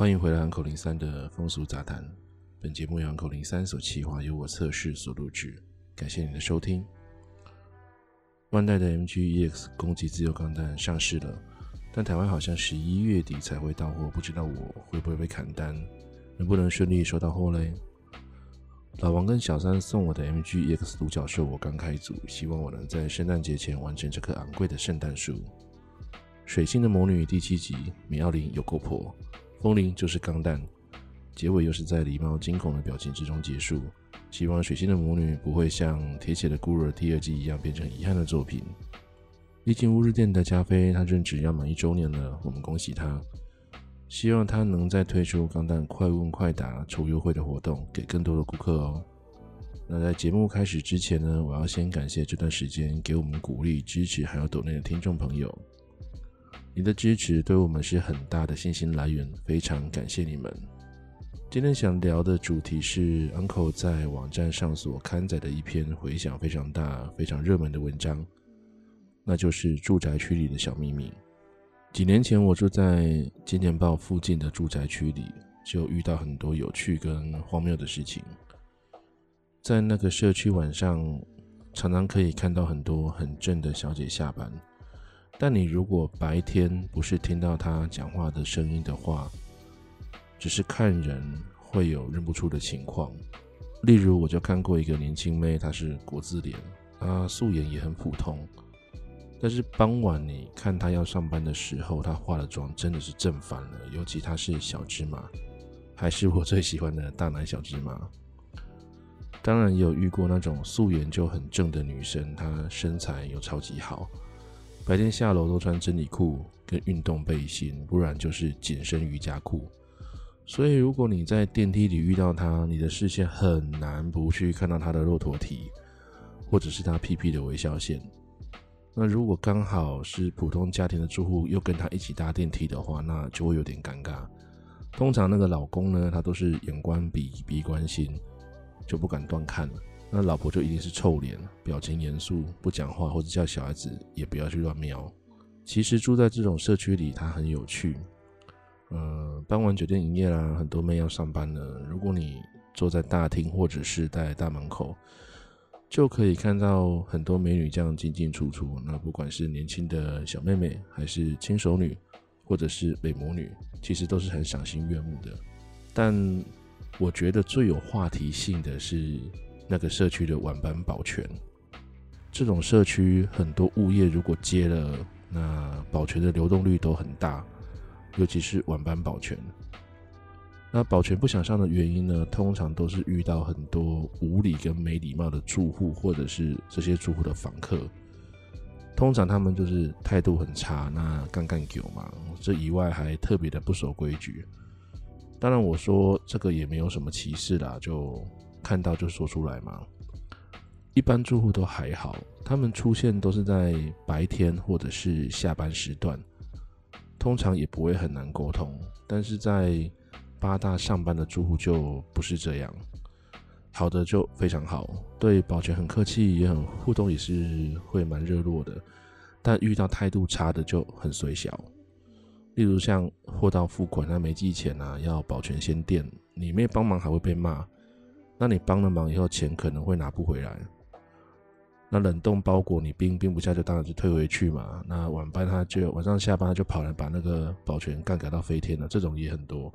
欢迎回来，Uncle03 的风俗杂谈。本节目由 Uncle03 所企划，由我测试所录制。感谢您的收听。万代的 MG EX 攻击自由钢弹上市了，但台湾好像十一月底才会到货，不知道我会不会被砍单，能不能顺利收到货嘞？老王跟小三送我的 MG EX 独角兽，我刚开组，希望我能在圣诞节前完成这棵昂贵的圣诞树。水星的魔女第七集，米奥林有够婆。风铃就是钢弹，结尾又是在狸猫惊恐的表情之中结束。希望水星的魔女不会像铁血的孤儿第二季一样变成遗憾的作品。历经乌日店的加菲，他任职要满一周年了，我们恭喜他。希望他能再推出钢弹快问快答抽优惠的活动，给更多的顾客哦。那在节目开始之前呢，我要先感谢这段时间给我们鼓励、支持还有抖内的听众朋友。你的支持对我们是很大的信心来源，非常感谢你们。今天想聊的主题是 Uncle 在网站上所刊载的一篇回响非常大、非常热门的文章，那就是住宅区里的小秘密。几年前，我住在金钱豹附近的住宅区里，就遇到很多有趣跟荒谬的事情。在那个社区晚上，常常可以看到很多很正的小姐下班。但你如果白天不是听到他讲话的声音的话，只是看人会有认不出的情况。例如，我就看过一个年轻妹，她是国字脸，她素颜也很普通。但是傍晚你看她要上班的时候，她化的妆真的是正反了，尤其她是小芝麻，还是我最喜欢的大奶小芝麻。当然也有遇过那种素颜就很正的女生，她身材又超级好。白天下楼都穿真理裤跟运动背心，不然就是紧身瑜伽裤。所以如果你在电梯里遇到他，你的视线很难不去看到他的骆驼蹄，或者是他屁屁的微笑线。那如果刚好是普通家庭的住户又跟他一起搭电梯的话，那就会有点尴尬。通常那个老公呢，他都是眼观鼻，鼻观心，就不敢乱看了。那老婆就一定是臭脸，表情严肃，不讲话，或者叫小孩子也不要去乱瞄。其实住在这种社区里，它很有趣。呃，傍晚酒店营业啦，很多妹要上班了。如果你坐在大厅或者是在大门口，就可以看到很多美女这样进进出出。那不管是年轻的小妹妹，还是轻熟女，或者是美魔女，其实都是很赏心悦目的。但我觉得最有话题性的是。那个社区的晚班保全，这种社区很多物业如果接了，那保全的流动率都很大，尤其是晚班保全。那保全不想上的原因呢，通常都是遇到很多无理跟没礼貌的住户，或者是这些住户的房客。通常他们就是态度很差，那干干久嘛，这以外还特别的不守规矩。当然，我说这个也没有什么歧视啦，就。看到就说出来嘛。一般住户都还好，他们出现都是在白天或者是下班时段，通常也不会很难沟通。但是在八大上班的住户就不是这样，好的就非常好，对保全很客气，也很互动，也是会蛮热络的。但遇到态度差的就很随小，例如像货到付款他没寄钱啊，要保全先垫，你没帮忙还会被骂。那你帮了忙以后，钱可能会拿不回来。那冷冻包裹你冰冰不下，就当然是退回去嘛。那晚班他就晚上下班他就跑来把那个保全干改到飞天了，这种也很多。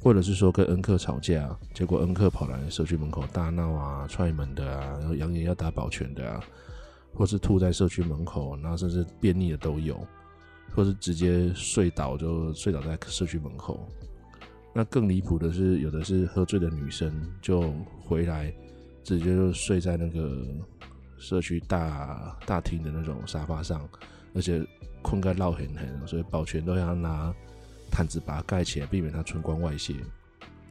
或者是说跟恩客吵架，结果恩客跑来社区门口大闹啊、踹门的啊，然后扬言要打保全的啊，或是吐在社区门口，然后甚至便秘的都有，或是直接睡倒就睡倒在社区门口。那更离谱的是，有的是喝醉的女生就回来，直接就睡在那个社区大大厅的那种沙发上，而且困个老很很，所以保全都要拿。毯子把它盖起来，避免它春光外泄。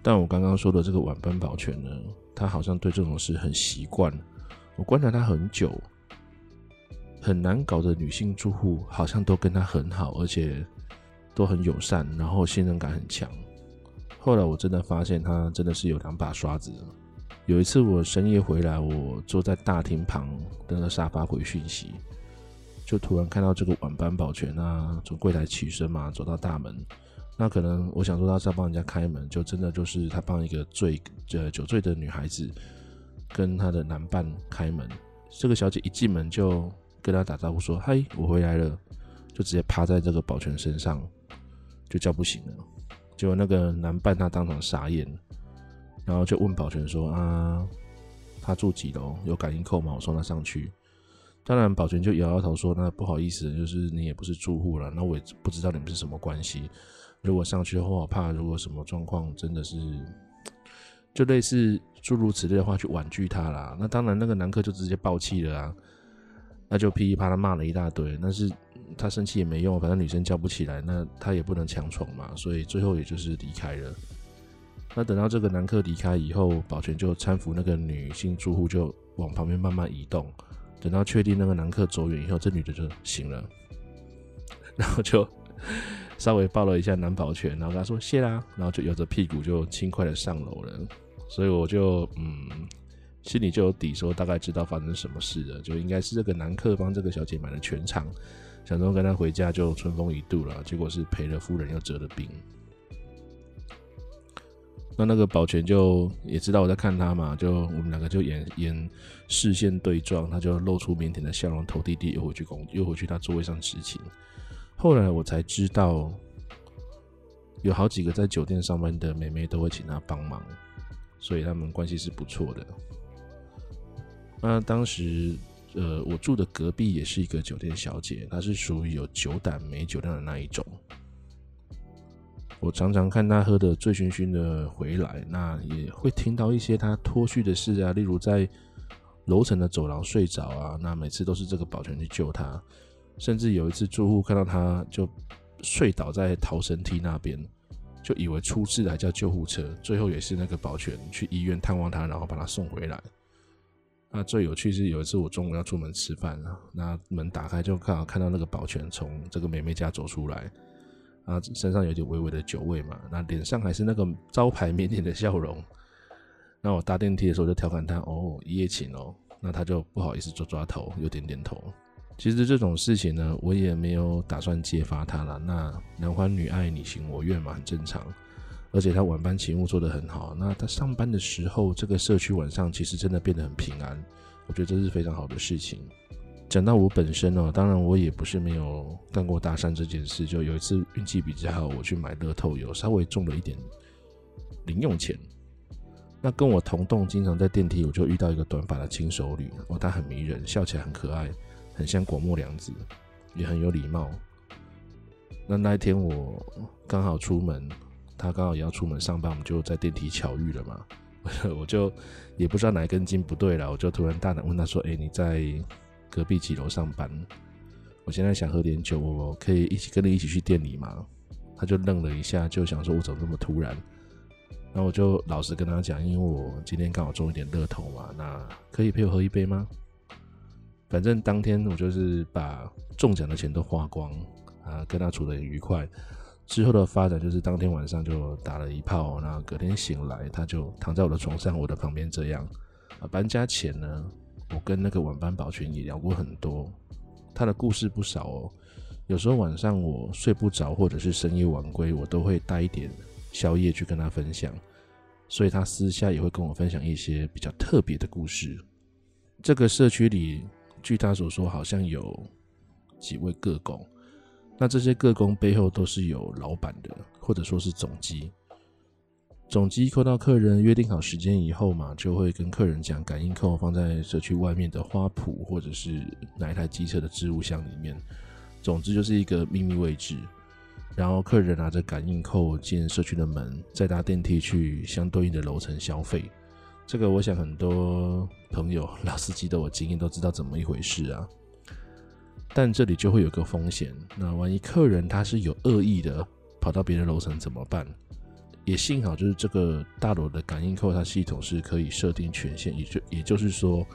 但我刚刚说的这个晚班保全呢，他好像对这种事很习惯。我观察他很久，很难搞的女性住户好像都跟他很好，而且都很友善，然后信任感很强。后来我真的发现他真的是有两把刷子。有一次我深夜回来，我坐在大厅旁的那个沙发回讯息，就突然看到这个晚班保全啊，从柜台起身嘛，走到大门。那可能我想说他是要帮人家开门，就真的就是他帮一个醉呃酒醉的女孩子跟她的男伴开门。这个小姐一进门就跟他打招呼说：“嗨，我回来了。”就直接趴在这个保全身上，就叫不醒了。结果那个男伴他当场傻眼，然后就问保全说：“啊，他住几楼？有感应扣吗？我送他上去。”当然，保全就摇摇头说：“那不好意思，就是你也不是住户了，那我也不知道你们是什么关系。”如果上去的话，我怕如果什么状况真的是，就类似诸如此类的话去婉拒他啦。那当然，那个男客就直接爆气了啊，那就噼里啪啦骂了一大堆。但是他生气也没用，反正女生叫不起来，那他也不能强闯嘛，所以最后也就是离开了。那等到这个男客离开以后，保全就搀扶那个女性住户就往旁边慢慢移动。等到确定那个男客走远以后，这女的就醒了，然后就。稍微抱了一下男保全，然后跟他说谢啦，然后就摇着屁股就轻快的上楼了。所以我就嗯，心里就有底，说大概知道发生什么事了，就应该是这个男客帮这个小姐买了全场，想说跟他回家就春风一度了，结果是赔了夫人又折了兵。那那个保全就也知道我在看他嘛，就我们两个就眼眼视线对撞，他就露出腼腆的笑容，头低低又回去工，又回去他座位上执勤。后来我才知道，有好几个在酒店上班的妹妹都会请他帮忙，所以他们关系是不错的。那当时，呃，我住的隔壁也是一个酒店小姐，她是属于有酒胆没酒量的那一种。我常常看她喝得醉醺醺的回来，那也会听到一些她脱序的事啊，例如在楼层的走廊睡着啊，那每次都是这个保全去救她。甚至有一次，住户看到她就睡倒在逃生梯那边，就以为出事还叫救护车，最后也是那个保全去医院探望她，然后把她送回来。那最有趣是有一次我中午要出门吃饭啊，那门打开就刚好看到那个保全从这个妹妹家走出来，啊，身上有点微微的酒味嘛，那脸上还是那个招牌腼腆的笑容。那我搭电梯的时候就调侃他哦，一夜情哦，那他就不好意思抓抓头，又点点头。其实这种事情呢，我也没有打算揭发他了。那男欢女爱，你情我愿嘛，很正常。而且他晚班勤务做得很好。那他上班的时候，这个社区晚上其实真的变得很平安。我觉得这是非常好的事情。讲到我本身呢，当然我也不是没有干过大山这件事。就有一次运气比较好，我去买乐透，有稍微中了一点零用钱。那跟我同栋，经常在电梯，我就遇到一个短发的轻熟女。哦，她很迷人，笑起来很可爱。很像广末凉子，也很有礼貌。那那一天我刚好出门，他刚好也要出门上班，我们就在电梯巧遇了嘛。我就也不知道哪根筋不对了，我就突然大胆问他说：“哎，你在隔壁几楼上班？我现在想喝点酒，我可以一起跟你一起去店里吗？”他就愣了一下，就想说：“我怎么这么突然？”然后我就老实跟他讲，因为我今天刚好中一点乐透嘛，那可以陪我喝一杯吗？反正当天我就是把中奖的钱都花光啊，跟他处得很愉快。之后的发展就是当天晚上就打了一炮，那隔天醒来他就躺在我的床上，我的旁边这样。啊，搬家前呢，我跟那个晚班保全也聊过很多，他的故事不少哦。有时候晚上我睡不着或者是深夜晚归，我都会带一点宵夜去跟他分享，所以他私下也会跟我分享一些比较特别的故事。这个社区里。据他所说，好像有几位个工，那这些个工背后都是有老板的，或者说是总机。总机扣到客人约定好时间以后嘛，就会跟客人讲感应扣放在社区外面的花圃或者是哪一台机车的置物箱里面。总之就是一个秘密位置。然后客人拿着感应扣进社区的门，再搭电梯去相对应的楼层消费。这个我想很多朋友老司机都有经验，都知道怎么一回事啊。但这里就会有个风险，那万一客人他是有恶意的跑到别的楼层怎么办？也幸好就是这个大楼的感应扣，它系统是可以设定权限，也就也就是说，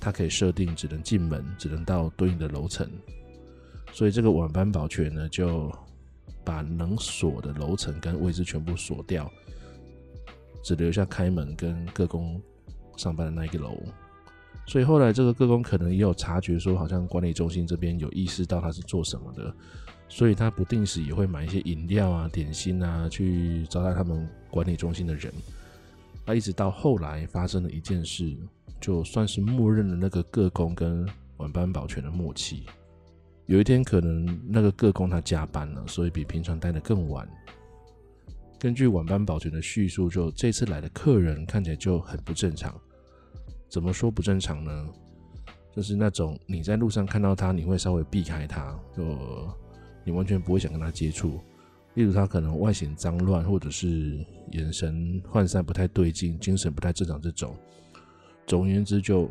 它可以设定只能进门，只能到对应的楼层。所以这个晚班保全呢，就把能锁的楼层跟位置全部锁掉，只留下开门跟各工上班的那一个楼。所以后来这个各工可能也有察觉，说好像管理中心这边有意识到他是做什么的，所以他不定时也会买一些饮料啊、点心啊去招待他们管理中心的人。那一直到后来发生了一件事，就算是默认了那个各工跟晚班保全的默契。有一天可能那个各工他加班了，所以比平常待得更晚。根据晚班保全的叙述，就这次来的客人看起来就很不正常。怎么说不正常呢？就是那种你在路上看到他，你会稍微避开他，就你完全不会想跟他接触。例如他可能外形脏乱，或者是眼神涣散不太对劲，精神不太正常这种。总而言之，就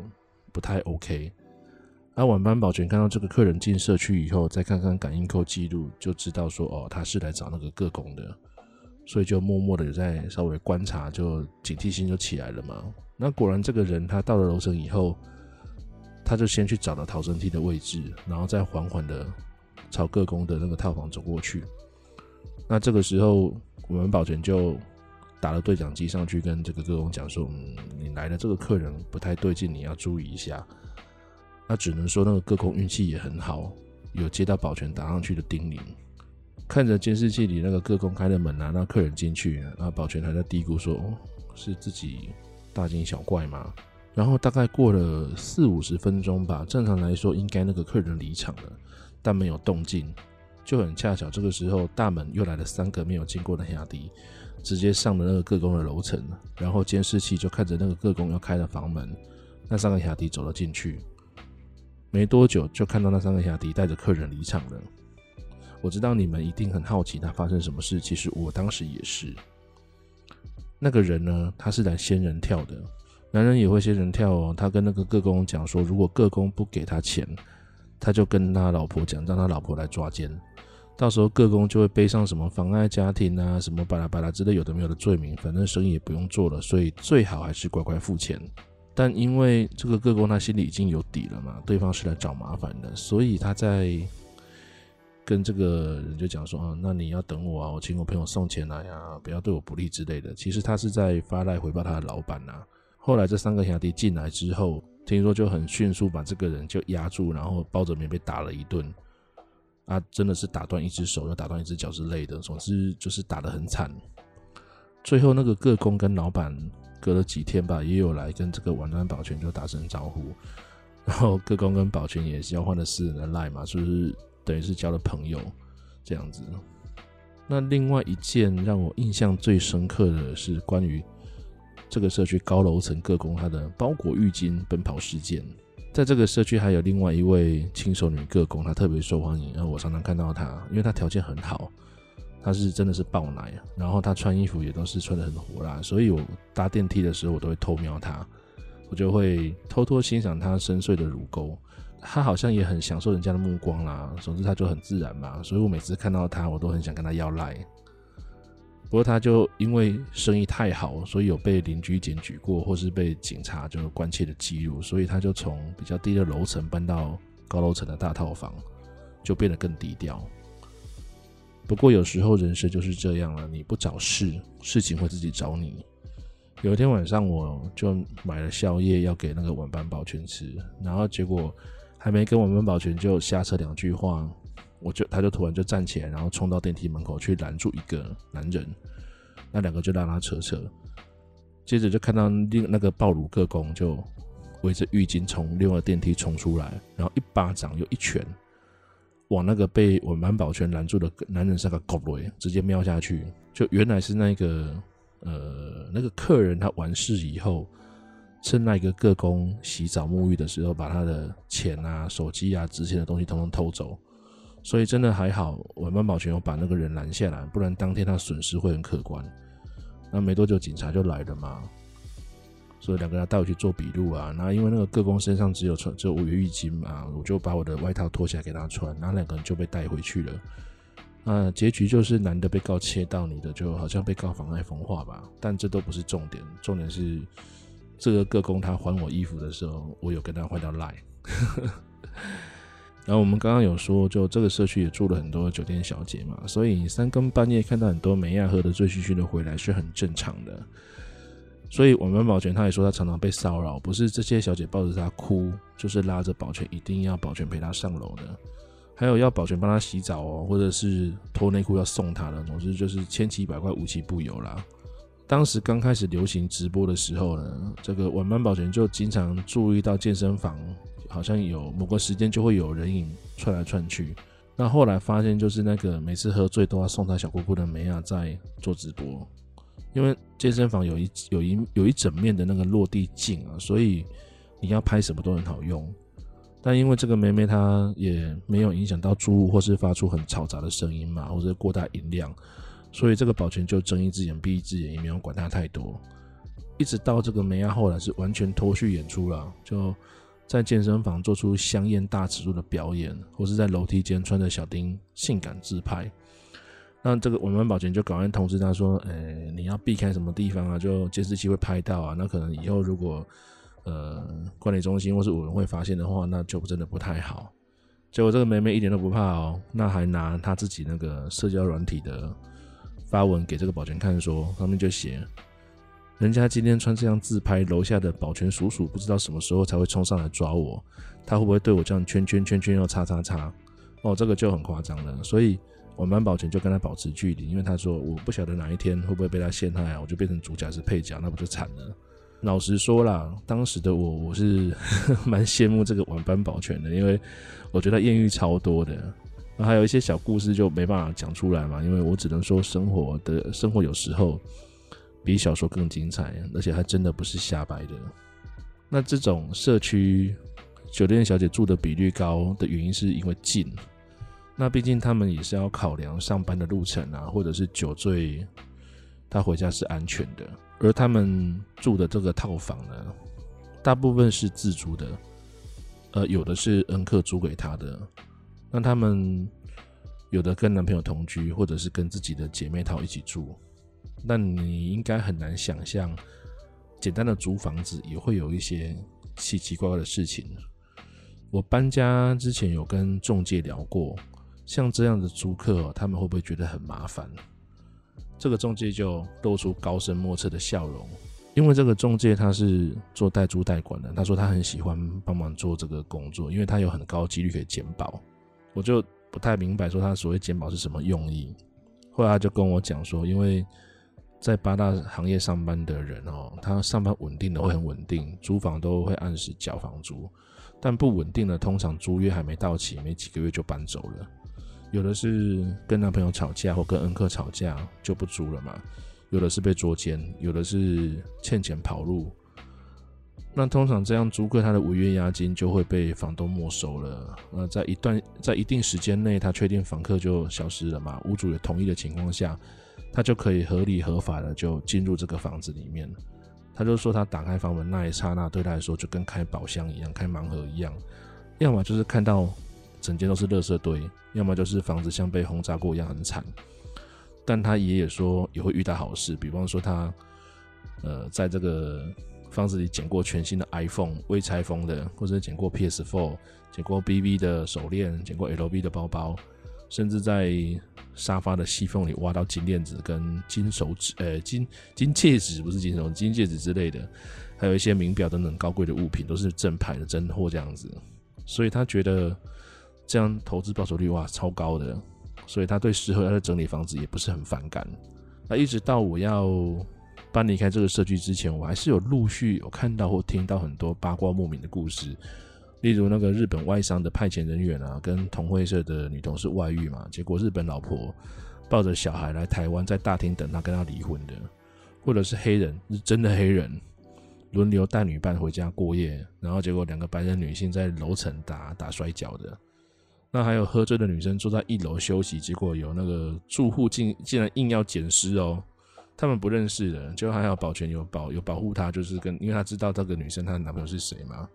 不太 OK。而晚班保全看到这个客人进社区以后，再看看感应扣记录，就知道说哦，他是来找那个个工的，所以就默默的在稍微观察，就警惕心就起来了嘛。那果然，这个人他到了楼层以后，他就先去找了逃生梯的位置，然后再缓缓的朝各工的那个套房走过去。那这个时候，我们保全就打了对讲机上去，跟这个各工讲说：“嗯，你来的这个客人不太对劲，你要注意一下。”那只能说那个各工运气也很好，有接到保全打上去的叮咛。看着监视器里那个各工开的门啊，那客人进去，然后保全还在嘀咕说：“哦，是自己。”大惊小怪嘛，然后大概过了四五十分钟吧，正常来说应该那个客人离场了，但没有动静，就很恰巧这个时候大门又来了三个没有经过的兄弟，直接上了那个各工的楼层，然后监视器就看着那个各工要开的房门，那三个兄弟走了进去，没多久就看到那三个兄弟带着客人离场了。我知道你们一定很好奇他发生什么事，其实我当时也是。那个人呢，他是来仙人跳的。男人也会仙人跳哦。他跟那个各工讲说，如果各工不给他钱，他就跟他老婆讲，让他老婆来抓奸。到时候各工就会背上什么妨碍家庭啊，什么巴拉巴拉之类有的没有的罪名，反正生意也不用做了。所以最好还是乖乖付钱。但因为这个各工他心里已经有底了嘛，对方是来找麻烦的，所以他在。跟这个人就讲说啊，那你要等我啊，我请我朋友送钱来呀，不要对我不利之类的。其实他是在发赖回报他的老板呐。后来这三个兄弟进来之后，听说就很迅速把这个人就压住，然后抱着棉被打了一顿。啊，真的是打断一只手，又打断一只脚之类的，总之就是打得很惨。最后那个各工跟老板隔了几天吧，也有来跟这个晚班保全就打声招呼，然后各工跟保全也交换了私人的赖嘛，就是。等于是交了朋友，这样子。那另外一件让我印象最深刻的是关于这个社区高楼层各工他的包裹浴巾奔跑事件。在这个社区还有另外一位轻熟女各工，她特别受欢迎，然后我常常看到她，因为她条件很好，她是真的是爆奶，然后她穿衣服也都是穿得很火辣，所以我搭电梯的时候我都会偷瞄她，我就会偷偷欣赏她深邃的乳沟。他好像也很享受人家的目光啦，总之他就很自然嘛，所以我每次看到他，我都很想跟他要赖。不过他就因为生意太好，所以有被邻居检举过，或是被警察就关切的记录，所以他就从比较低的楼层搬到高楼层的大套房，就变得更低调。不过有时候人生就是这样了，你不找事，事情会自己找你。有一天晚上，我就买了宵夜要给那个晚班保全吃，然后结果。还没跟我们保全就瞎扯两句话，我就他就突然就站起来，然后冲到电梯门口去拦住一个男人，那两个就拉拉扯扯，接着就看到另那个暴乳各工就围着浴巾从另外电梯冲出来，然后一巴掌又一拳往那个被我们保全拦住的男人身上勾落，直接瞄下去，就原来是那个呃，那个客人他完事以后，趁那个个工洗澡沐浴的时候，把他的钱啊、手机啊、值钱的东西统统偷走。所以真的还好，我班保全有把那个人拦下来，不然当天他损失会很可观。那没多久警察就来了嘛，所以两个人带我去做笔录啊。那因为那个个工身上只有穿只有五元浴巾嘛，我就把我的外套脱下来给他穿，然后两个人就被带回去了。那结局就是男的被告切到，女的就好像被告妨碍风化吧。但这都不是重点，重点是。这个个工他还我衣服的时候，我有跟他换到赖。然后我们刚刚有说，就这个社区也住了很多酒店小姐嘛，所以三更半夜看到很多美亚喝得醉醺醺的回来是很正常的。所以我们保全他也说他常常被骚扰，不是这些小姐抱着他哭，就是拉着保全一定要保全陪他上楼的，还有要保全帮他洗澡哦，或者是脱内裤要送他的，总之就是千奇百怪无奇不有啦。当时刚开始流行直播的时候呢，这个晚班保全就经常注意到健身房好像有某个时间就会有人影窜来窜去。那后来发现就是那个每次喝醉都要送他小姑姑的梅亚在做直播，因为健身房有一有一有一整面的那个落地镜啊，所以你要拍什么都很好用。但因为这个妹妹她也没有影响到住户或是发出很嘈杂的声音嘛，或者过大音量。所以这个保全就睁一只眼闭一只眼，也没有管他太多。一直到这个梅亚后来是完全脱序演出了，就在健身房做出香艳大尺度的表演，或是在楼梯间穿着小丁性感自拍。那这个我们保全就赶快通知他说：“诶，你要避开什么地方啊？就监视器会拍到啊。那可能以后如果呃管理中心或是委员会发现的话，那就真的不太好。”结果这个妹妹一点都不怕哦，那还拿她自己那个社交软体的。发文给这个保全看，说上面就写，人家今天穿这样自拍，楼下的保全叔叔不知道什么时候才会冲上来抓我，他会不会对我这样圈圈圈圈又叉叉叉？哦，这个就很夸张了。所以晚班保全就跟他保持距离，因为他说我不晓得哪一天会不会被他陷害啊，我就变成主角是配角，那不就惨了？老实说啦，当时的我我是 蛮羡慕这个晚班保全的，因为我觉得艳遇超多的。那还有一些小故事就没办法讲出来嘛，因为我只能说生活的生活有时候比小说更精彩，而且还真的不是瞎掰的。那这种社区酒店小姐住的比率高的原因是因为近，那毕竟他们也是要考量上班的路程啊，或者是酒醉他回家是安全的。而他们住的这个套房呢，大部分是自租的，呃，有的是恩客租给他的。那他们有的跟男朋友同居，或者是跟自己的姐妹淘一起住，那你应该很难想象，简单的租房子也会有一些奇奇怪怪的事情。我搬家之前有跟中介聊过，像这样的租客，他们会不会觉得很麻烦？这个中介就露出高深莫测的笑容，因为这个中介他是做代租代管的，他说他很喜欢帮忙做这个工作，因为他有很高几率可以减保。我就不太明白，说他所谓减保是什么用意。后来他就跟我讲说，因为在八大行业上班的人哦，他上班稳定的会很稳定，租房都会按时缴房租。但不稳定的，通常租约还没到期，没几个月就搬走了。有的是跟男朋友吵架或跟恩客吵架就不租了嘛。有的是被捉奸，有的是欠钱跑路。那通常这样租客他的违约押金就会被房东没收了。那在一段在一定时间内，他确定房客就消失了嘛？屋主也同意的情况下，他就可以合理合法的就进入这个房子里面。他就说他打开房门那一刹那，对他来说就跟开宝箱一样，开盲盒一样。要么就是看到整间都是垃圾堆，要么就是房子像被轰炸过一样很惨。但他爷爷说也会遇到好事，比方说他呃在这个。房子里捡过全新的 iPhone 未拆封的，或者捡过 PS4，捡过 BV 的手链，捡过 LV 的包包，甚至在沙发的细缝里挖到金链子跟金手指，呃，金金戒指不是金手金戒指之类的，还有一些名表等等高贵的物品，都是正牌的真货这样子。所以他觉得这样投资报酬率哇超高的，所以他对适合他的整理房子也不是很反感。那一直到我要。搬离开这个社区之前，我还是有陆续有看到或听到很多八卦莫名的故事，例如那个日本外商的派遣人员啊，跟同会社的女同事外遇嘛，结果日本老婆抱着小孩来台湾，在大厅等他跟他离婚的，或者是黑人，是真的黑人，轮流带女伴回家过夜，然后结果两个白人女性在楼层打打摔跤的。那还有喝醉的女生坐在一楼休息，结果有那个住户竟竟然硬要捡尸哦，他们不认识的，就还好保全有保有保护她，就是跟因为他知道这个女生她的男朋友是谁嘛，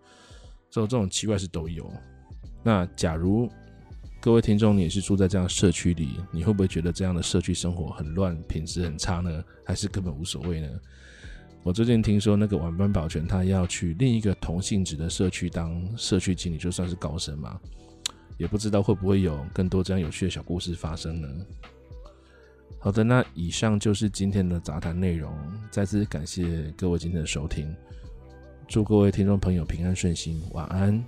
所以这种奇怪事都有。那假如各位听众你也是住在这样社区里，你会不会觉得这样的社区生活很乱，品质很差呢？还是根本无所谓呢？我最近听说那个晚班保全他要去另一个同性质的社区当社区经理，就算是高升嘛。也不知道会不会有更多这样有趣的小故事发生呢？好的，那以上就是今天的杂谈内容。再次感谢各位今天的收听，祝各位听众朋友平安顺心，晚安。